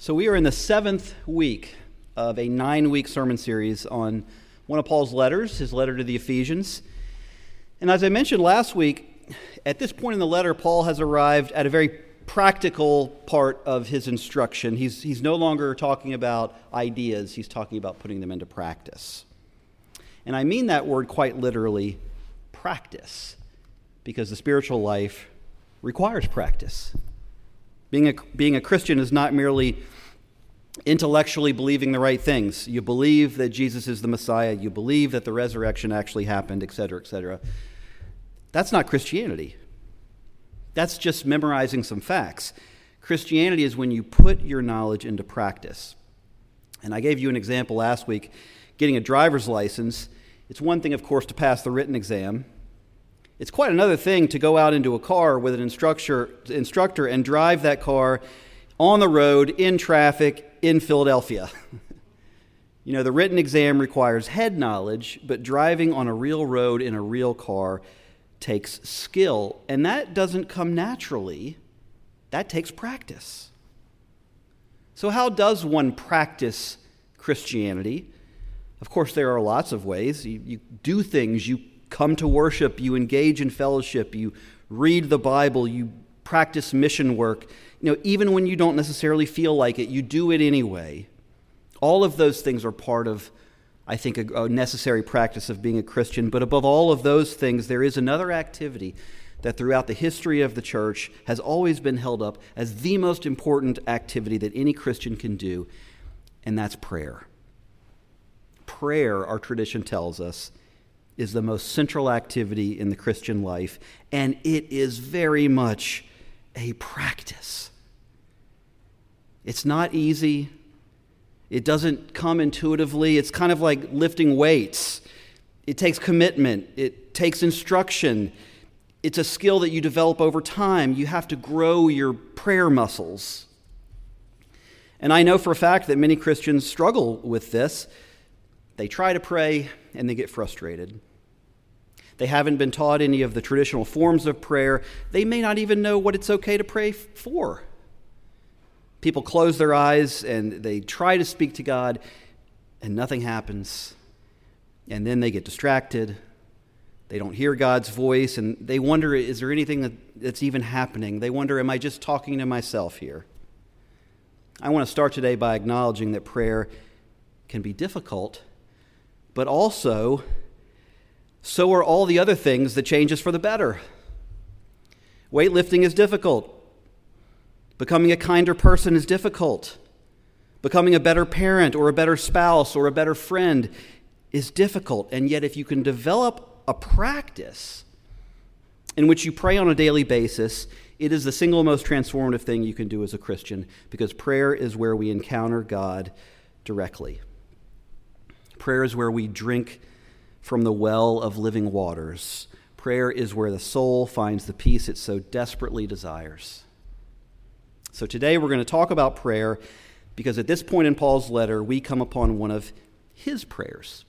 So, we are in the seventh week of a nine week sermon series on one of Paul's letters, his letter to the Ephesians. And as I mentioned last week, at this point in the letter, Paul has arrived at a very practical part of his instruction. He's, he's no longer talking about ideas, he's talking about putting them into practice. And I mean that word quite literally practice, because the spiritual life requires practice. Being a, being a Christian is not merely intellectually believing the right things. You believe that Jesus is the Messiah, you believe that the resurrection actually happened, etc., etc. That's not Christianity. That's just memorizing some facts. Christianity is when you put your knowledge into practice. And I gave you an example last week getting a driver's license. It's one thing, of course, to pass the written exam. It's quite another thing to go out into a car with an instructor, instructor and drive that car on the road in traffic in Philadelphia. you know, the written exam requires head knowledge, but driving on a real road in a real car takes skill. And that doesn't come naturally, that takes practice. So, how does one practice Christianity? Of course, there are lots of ways. You, you do things, you come to worship, you engage in fellowship, you read the Bible, you practice mission work. You know, even when you don't necessarily feel like it, you do it anyway. All of those things are part of, I think, a, necessary practice of being a Christian. But above all of those things, there is another activity that throughout the history of the church has always been held up as the most important activity that any Christian can do, and that's prayer. Prayer, our tradition tells us, is the most central activity in the Christian life, and it is very much a practice. It's not easy. It doesn't come intuitively. It's kind of like lifting weights. It takes commitment, it takes instruction. It's a skill that you develop over time. You have to grow your prayer muscles. And I know for a fact that many Christians struggle with this. They try to pray and they get frustrated. They haven't been taught any of the traditional forms of prayer. They may not even know what it's okay to pray for. People close their eyes and they try to speak to God, and nothing happens. And then they get distracted. They don't hear God's voice, and they wonder is there anything that's even happening? They wonder, am I just talking to myself here? I want to start today by acknowledging that prayer can be difficult, but also so are all the other things that change us for the better. Weightlifting is difficult. Becoming a kinder person is difficult. Becoming a better parent or a better spouse or a better friend is difficult. And yet, if you can develop a practice in which you pray on a daily basis, it is the single most transformative thing you can do as a Christian because prayer is where we encounter God directly. Prayer is where we drink from the well of living waters. Prayer is where the soul finds the peace it so desperately desires. So today we're going to talk about prayer because at this point in Paul's letter, we come upon one of his prayers.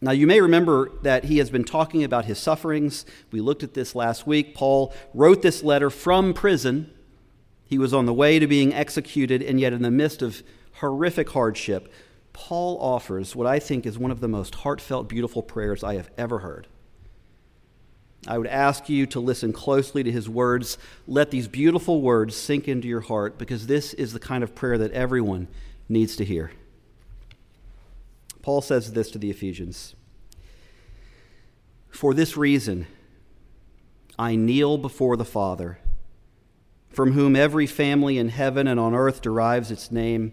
Now, you may remember that he has been talking about his sufferings. We looked at this last week. Paul wrote this letter from prison. He was on the way to being executed, and yet in the midst of horrific hardship, Paul offers what I think is one of the most heartfelt, beautiful prayers I have ever heard. I would ask you to listen closely to his words. Let these beautiful words sink into your heart because this is the kind of prayer that everyone needs to hear. Paul says this to the Ephesians For this reason, I kneel before the Father, from whom every family in heaven and on earth derives its name.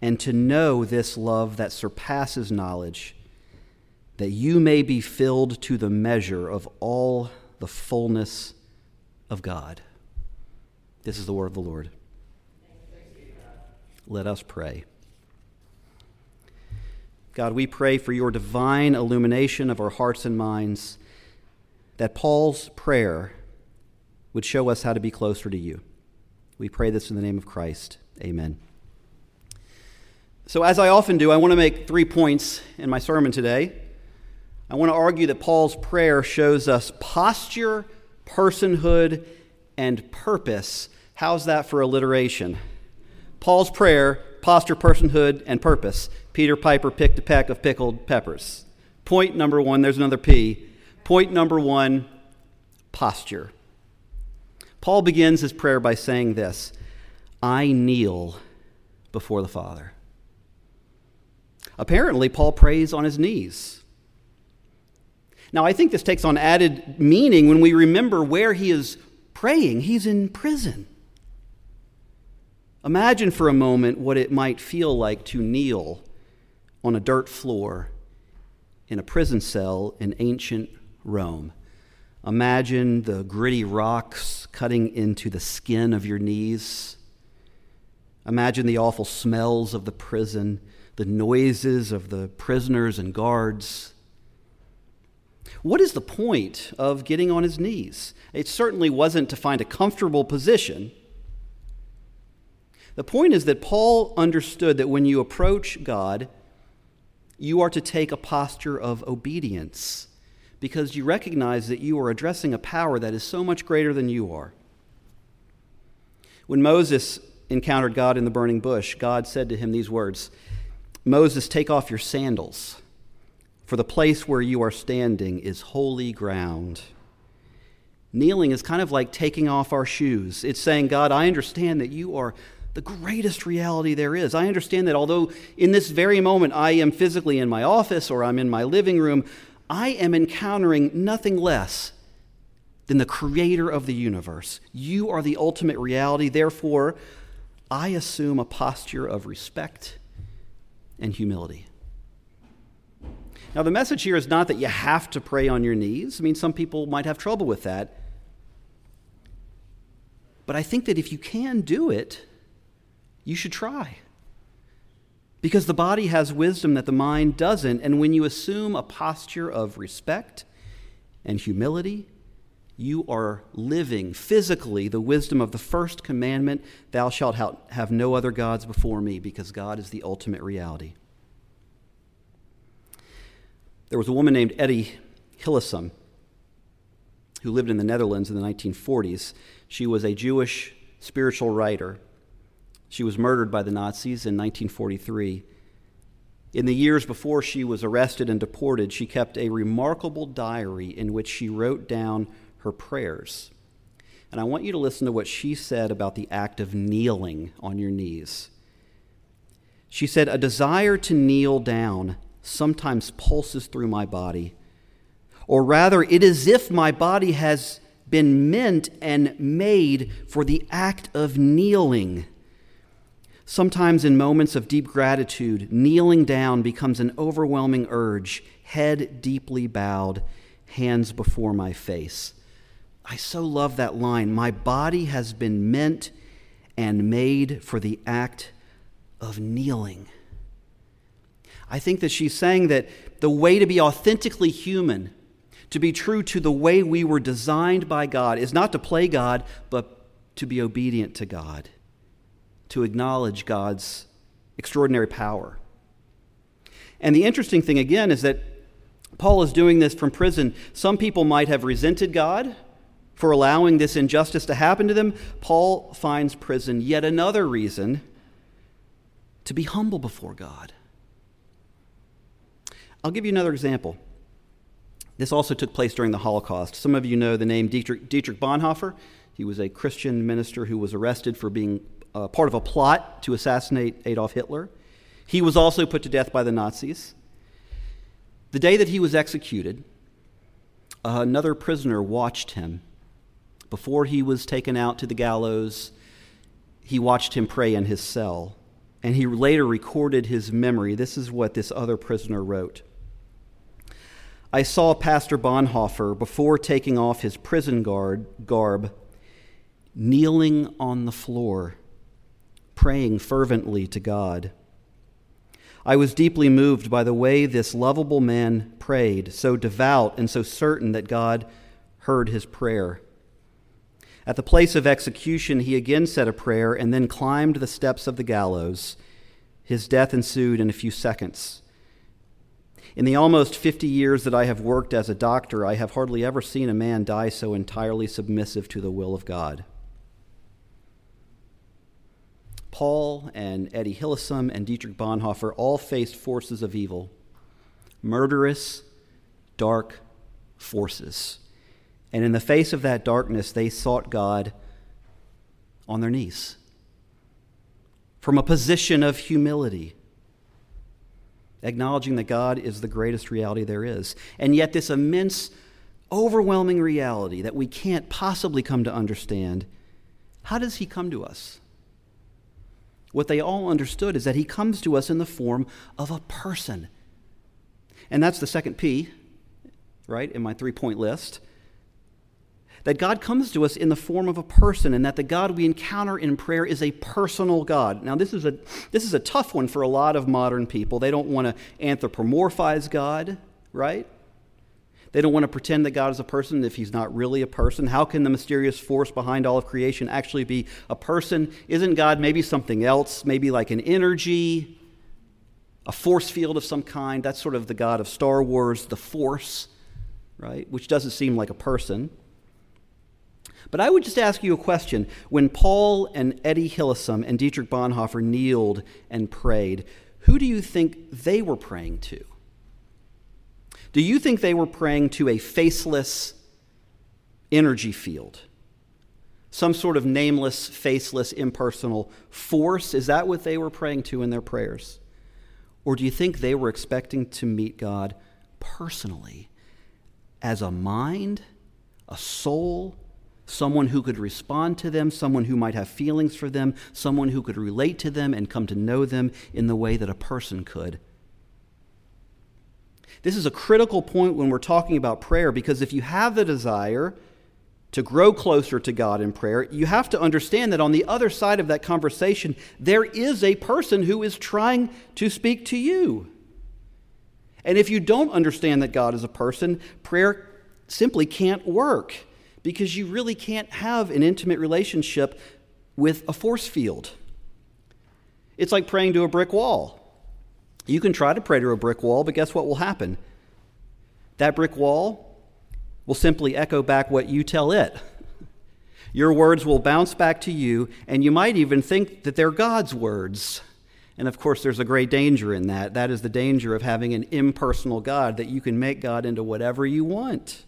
and to know this love that surpasses knowledge, that you may be filled to the measure of all the fullness of God. This is the word of the Lord. Let us pray. God, we pray for your divine illumination of our hearts and minds, that Paul's prayer would show us how to be closer to you. We pray this in the name of Christ. Amen. So, as I often do, I want to make three points in my sermon today. I want to argue that Paul's prayer shows us posture, personhood, and purpose. How's that for alliteration? Paul's prayer, posture, personhood, and purpose. Peter Piper picked a peck of pickled peppers. Point number one, there's another P. Point number one, posture. Paul begins his prayer by saying this I kneel before the Father. Apparently, Paul prays on his knees. Now, I think this takes on added meaning when we remember where he is praying. He's in prison. Imagine for a moment what it might feel like to kneel on a dirt floor in a prison cell in ancient Rome. Imagine the gritty rocks cutting into the skin of your knees. Imagine the awful smells of the prison, the noises of the prisoners and guards. What is the point of getting on his knees? It certainly wasn't to find a comfortable position. The point is that Paul understood that when you approach God, you are to take a posture of obedience because you recognize that you are addressing a power that is so much greater than you are. When Moses encountered God in the burning bush, God said to him these words Moses, take off your sandals, for the place where you are standing is holy ground. Kneeling is kind of like taking off our shoes. It's saying, God, I understand that you are the greatest reality there is. I understand that although in this very moment I am physically in my office or I'm in my living room, I am encountering nothing less than the creator of the universe. You are the ultimate reality. Therefore, I assume a posture of respect and humility. Now, the message here is not that you have to pray on your knees. I mean, some people might have trouble with that. But I think that if you can do it, you should try. Because the body has wisdom that the mind doesn't, and when you assume a posture of respect and humility, you are living physically the wisdom of the first commandment Thou shalt have no other gods before me, because God is the ultimate reality. There was a woman named Etty Hillesum who lived in the Netherlands in the 1940s. She was a Jewish spiritual writer she was murdered by the Nazis in 1943. In the years before she was arrested and deported, she kept a remarkable diary in which she wrote down her prayers. And I want you to listen to what she said about the act of kneeling on your knees. She said, A desire to kneel down sometimes pulses through my body. Or rather, it is as if my body has been meant and made for the act of kneeling. Sometimes, in moments of deep gratitude, kneeling down becomes an overwhelming urge, head deeply bowed, hands before my face. I so love that line. My body has been meant and made for the act of kneeling. I think that she's saying that the way to be authentically human, to be true to the way we were designed by God, is not to play God, but to be obedient to God to acknowledge God's extraordinary power. And the interesting thing, again, is that Paul is doing this from prison. Some people might have resented God for allowing this injustice to happen to them. Paul finds prison yet another reason to be humble before God. I'll give you another example. This also took place during the Holocaust. Some of you know the name Dietrich, Dietrich Bonhoeffer. He was a Christian minister who was arrested for being uh, part of a plot to assassinate Adolf Hitler. He was also put to death by the Nazis. The day that he was executed, another prisoner watched him. Before he was taken out to the gallows, he watched him pray in his cell. And he later recorded his memory. This is what this other prisoner wrote. I saw Pastor Bonhoeffer before taking off his prison guard garb, kneeling on the floor praying fervently to God. I was deeply moved by the way this lovable man prayed, so devout and so certain that God heard his prayer. At the place of execution, he again said a prayer and then climbed the steps of the gallows. His death ensued in a few seconds. In the almost 50 years that I have worked as a doctor, I have hardly ever seen a man die so entirely submissive to the will of God. Paul and Etty Hillesum and Dietrich Bonhoeffer all faced forces of evil, murderous, dark forces. And in the face of that darkness, they sought God on their knees from a position of humility, acknowledging that God is the greatest reality there is. And yet, this immense, overwhelming reality that we can't possibly come to understand how does He come to us? What they all understood is that He comes to us in the form of a person. And that's the second P, right, in my three point list that God comes to us in the form of a person and that the God we encounter in prayer is a personal God. Now, this is a, this is a tough one for a lot of modern people. They don't want to anthropomorphize God, right? They don't want to pretend that God is a person if he's not really a person. How can the mysterious force behind all of creation actually be a person? Isn't God maybe something else, maybe like an energy, a force field of some kind? That's sort of the God of Star Wars, the force, right? Which doesn't seem like a person. But I would just ask you a question. When Paul and Etty Hillesum and Dietrich Bonhoeffer kneeled and prayed, who do you think they were praying to? Do you think they were praying to a faceless energy field? Some sort of nameless, faceless, impersonal force? Is that what they were praying to in their prayers? Or do you think they were expecting to meet God personally as a mind, a soul, someone who could respond to them, someone who might have feelings for them, someone who could relate to them and come to know them in the way that a person could. This is a critical point when we're talking about prayer because if you have the desire to grow closer to God in prayer, you have to understand that on the other side of that conversation, there is a person who is trying to speak to you. And if you don't understand that God is a person, prayer simply can't work because you really can't have an intimate relationship with a force field. It's like praying to a brick wall. You can try to pray to a brick wall, but guess what will happen? That brick wall will simply echo back what you tell it. Your words will bounce back to you, and you might even think that they're God's words. And of course, there's a great danger in that. That is the danger of having an impersonal God, that you can make God into whatever you want.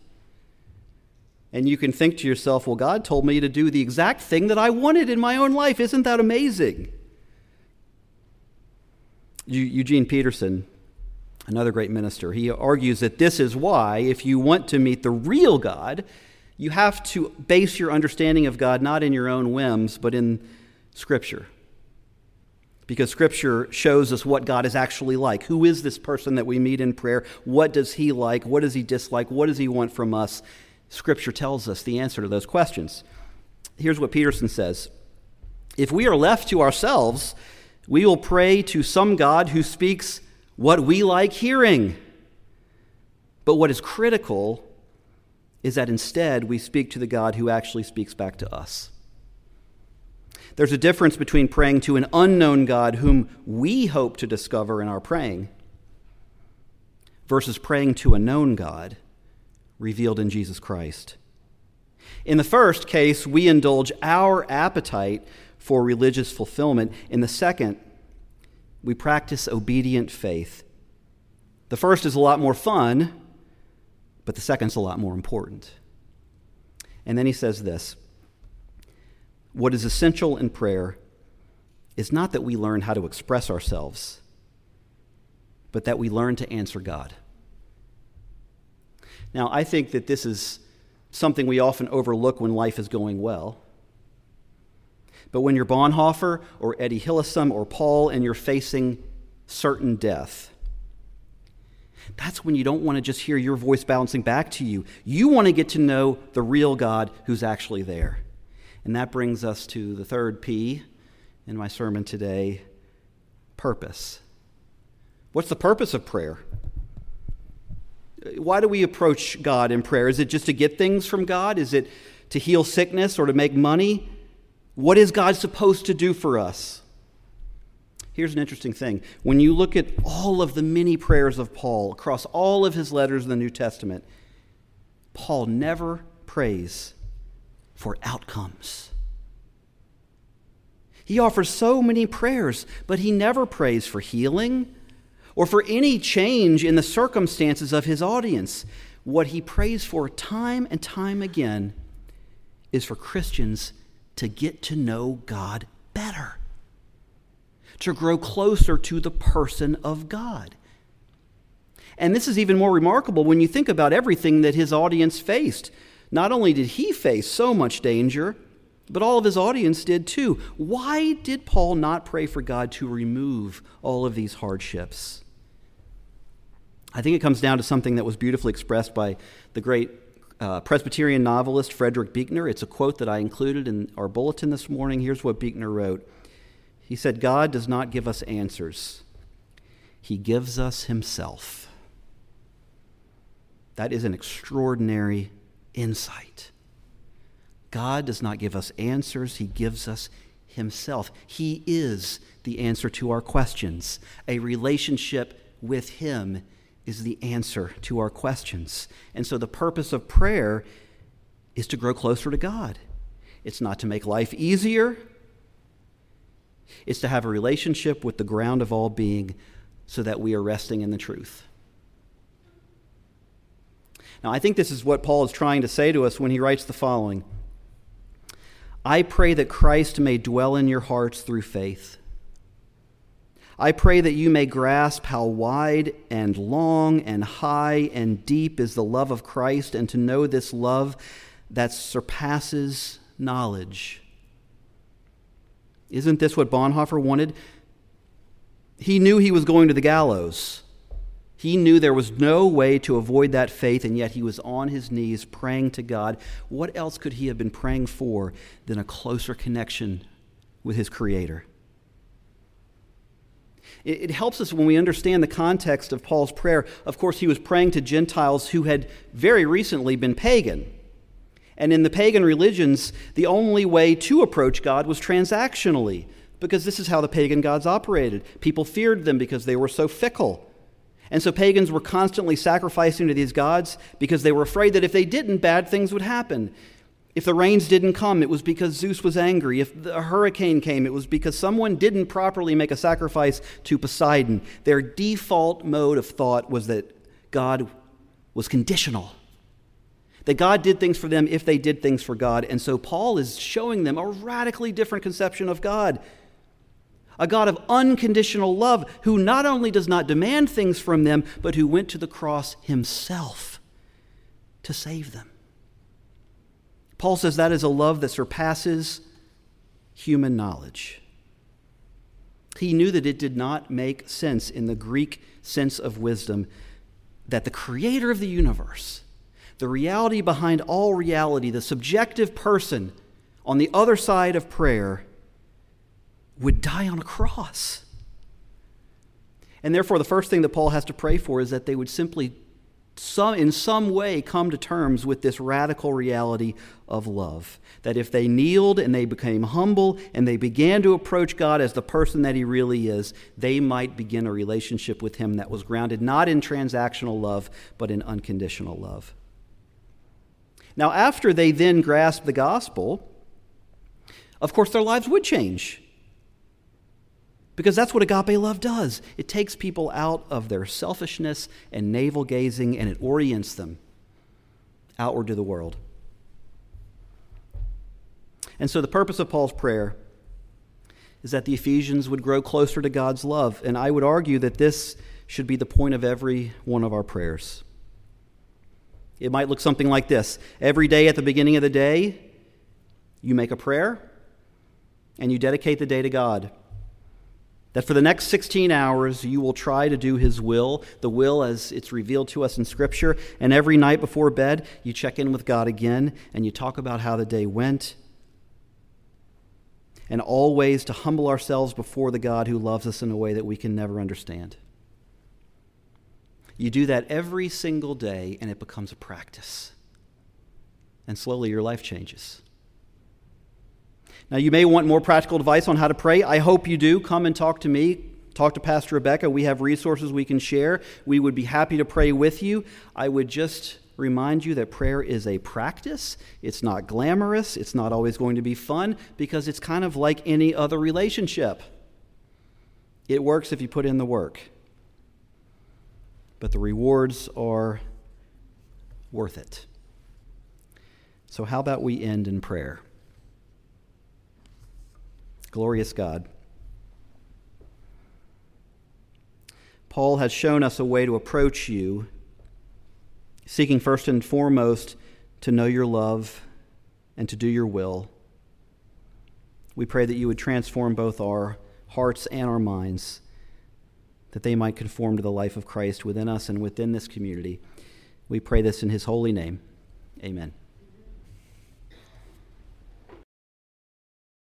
And you can think to yourself, well, God told me to do the exact thing that I wanted in my own life. Isn't that amazing? Eugene Peterson, another great minister, he argues that this is why, if you want to meet the real God, you have to base your understanding of God not in your own whims, but in Scripture. Because Scripture shows us what God is actually like. Who is this person that we meet in prayer? What does he like? What does he dislike? What does he want from us? Scripture tells us the answer to those questions. Here's what Peterson says If we are left to ourselves, we will pray to some God who speaks what we like hearing. But what is critical is that instead we speak to the God who actually speaks back to us. There's a difference between praying to an unknown God whom we hope to discover in our praying versus praying to a known God revealed in Jesus Christ. In the first case, we indulge our appetite for religious fulfillment. In the second, we practice obedient faith. The first is a lot more fun, but the second's a lot more important. And then he says this What is essential in prayer is not that we learn how to express ourselves, but that we learn to answer God. Now, I think that this is something we often overlook when life is going well. But when you're Bonhoeffer or Etty Hillesum or Paul and you're facing certain death, that's when you don't want to just hear your voice bouncing back to you. You want to get to know the real God who's actually there. And that brings us to the third P in my sermon today purpose. What's the purpose of prayer? Why do we approach God in prayer? Is it just to get things from God? Is it to heal sickness or to make money? What is God supposed to do for us? Here's an interesting thing. When you look at all of the many prayers of Paul across all of his letters in the New Testament, Paul never prays for outcomes. He offers so many prayers, but he never prays for healing or for any change in the circumstances of his audience. What he prays for time and time again is for Christians to get to know God better, to grow closer to the person of God. And this is even more remarkable when you think about everything that his audience faced. Not only did he face so much danger, but all of his audience did too. Why did Paul not pray for God to remove all of these hardships? I think it comes down to something that was beautifully expressed by the great uh, Presbyterian novelist Frederick Buechner. It's a quote that I included in our bulletin this morning. Here's what Buechner wrote He said, God does not give us answers, He gives us Himself. That is an extraordinary insight. God does not give us answers, He gives us Himself. He is the answer to our questions. A relationship with Him is the answer to our questions. And so the purpose of prayer is to grow closer to God. It's not to make life easier, it's to have a relationship with the ground of all being so that we are resting in the truth. Now, I think this is what Paul is trying to say to us when he writes the following I pray that Christ may dwell in your hearts through faith I pray that you may grasp how wide and long and high and deep is the love of Christ, and to know this love that surpasses knowledge. Isn't this what Bonhoeffer wanted? He knew he was going to the gallows. He knew there was no way to avoid that faith, and yet he was on his knees praying to God. What else could he have been praying for than a closer connection with his Creator? It, helps us when we understand the context of Paul's prayer. Of course, he was praying to Gentiles who had very recently been pagan. And in the pagan religions, the only way to approach God was transactionally, because this is how the pagan gods operated. People feared them because they were so fickle. And so pagans were constantly sacrificing to these gods because they were afraid that if they didn't, bad things would happen. If the rains didn't come, it was because Zeus was angry. If a hurricane came, it was because someone didn't properly make a sacrifice to Poseidon. Their default mode of thought was that God was conditional, that God did things for them if they did things for God. And so Paul is showing them a radically different conception of God a God of unconditional love who not only does not demand things from them, but who went to the cross himself to save them. Paul says that is a love that surpasses human knowledge. He knew that it did not make sense in the Greek sense of wisdom that the creator of the universe, the reality behind all reality, the subjective person on the other side of prayer, would die on a cross. And therefore, the first thing that Paul has to pray for is that they would simply some, in some way come to terms with this radical reality of love. That if they kneeled and they became humble and they began to approach God as the person that He really is, they might begin a relationship with Him that was grounded not in transactional love, but in unconditional love. Now, after they then grasped the gospel, of course, their lives would change. Because that's what agape love does. It takes people out of their selfishness and navel gazing and it orients them outward to the world. And so the purpose of Paul's prayer is that the Ephesians would grow closer to God's love. And I would argue that this should be the point of every one of our prayers. It might look something like this Every day at the beginning of the day, you make a prayer and you dedicate the day to God. That for the next 16 hours, you will try to do His will, the will as it's revealed to us in Scripture. And every night before bed, you check in with God again and you talk about how the day went. and always to humble ourselves before the God who loves us in a way that we can never understand. You do that every single day, and it becomes a practice. And slowly your life changes. Now, you may want more practical advice on how to pray. I hope you do. Come and talk to me. Talk to Pastor Rebecca. We have resources we can share. We would be happy to pray with you. I would just remind you that prayer is a practice. It's not glamorous. It's not always going to be fun because it's kind of like any other relationship. It works if you put in the work, but the rewards are worth it. So, how about we end in prayer? Glorious God. Paul has shown us a way to approach you, seeking first and foremost to know your love and to do your will. We pray that you would transform both our hearts and our minds, that they might conform to the life of Christ within us and within this community. We pray this in his holy name. Amen.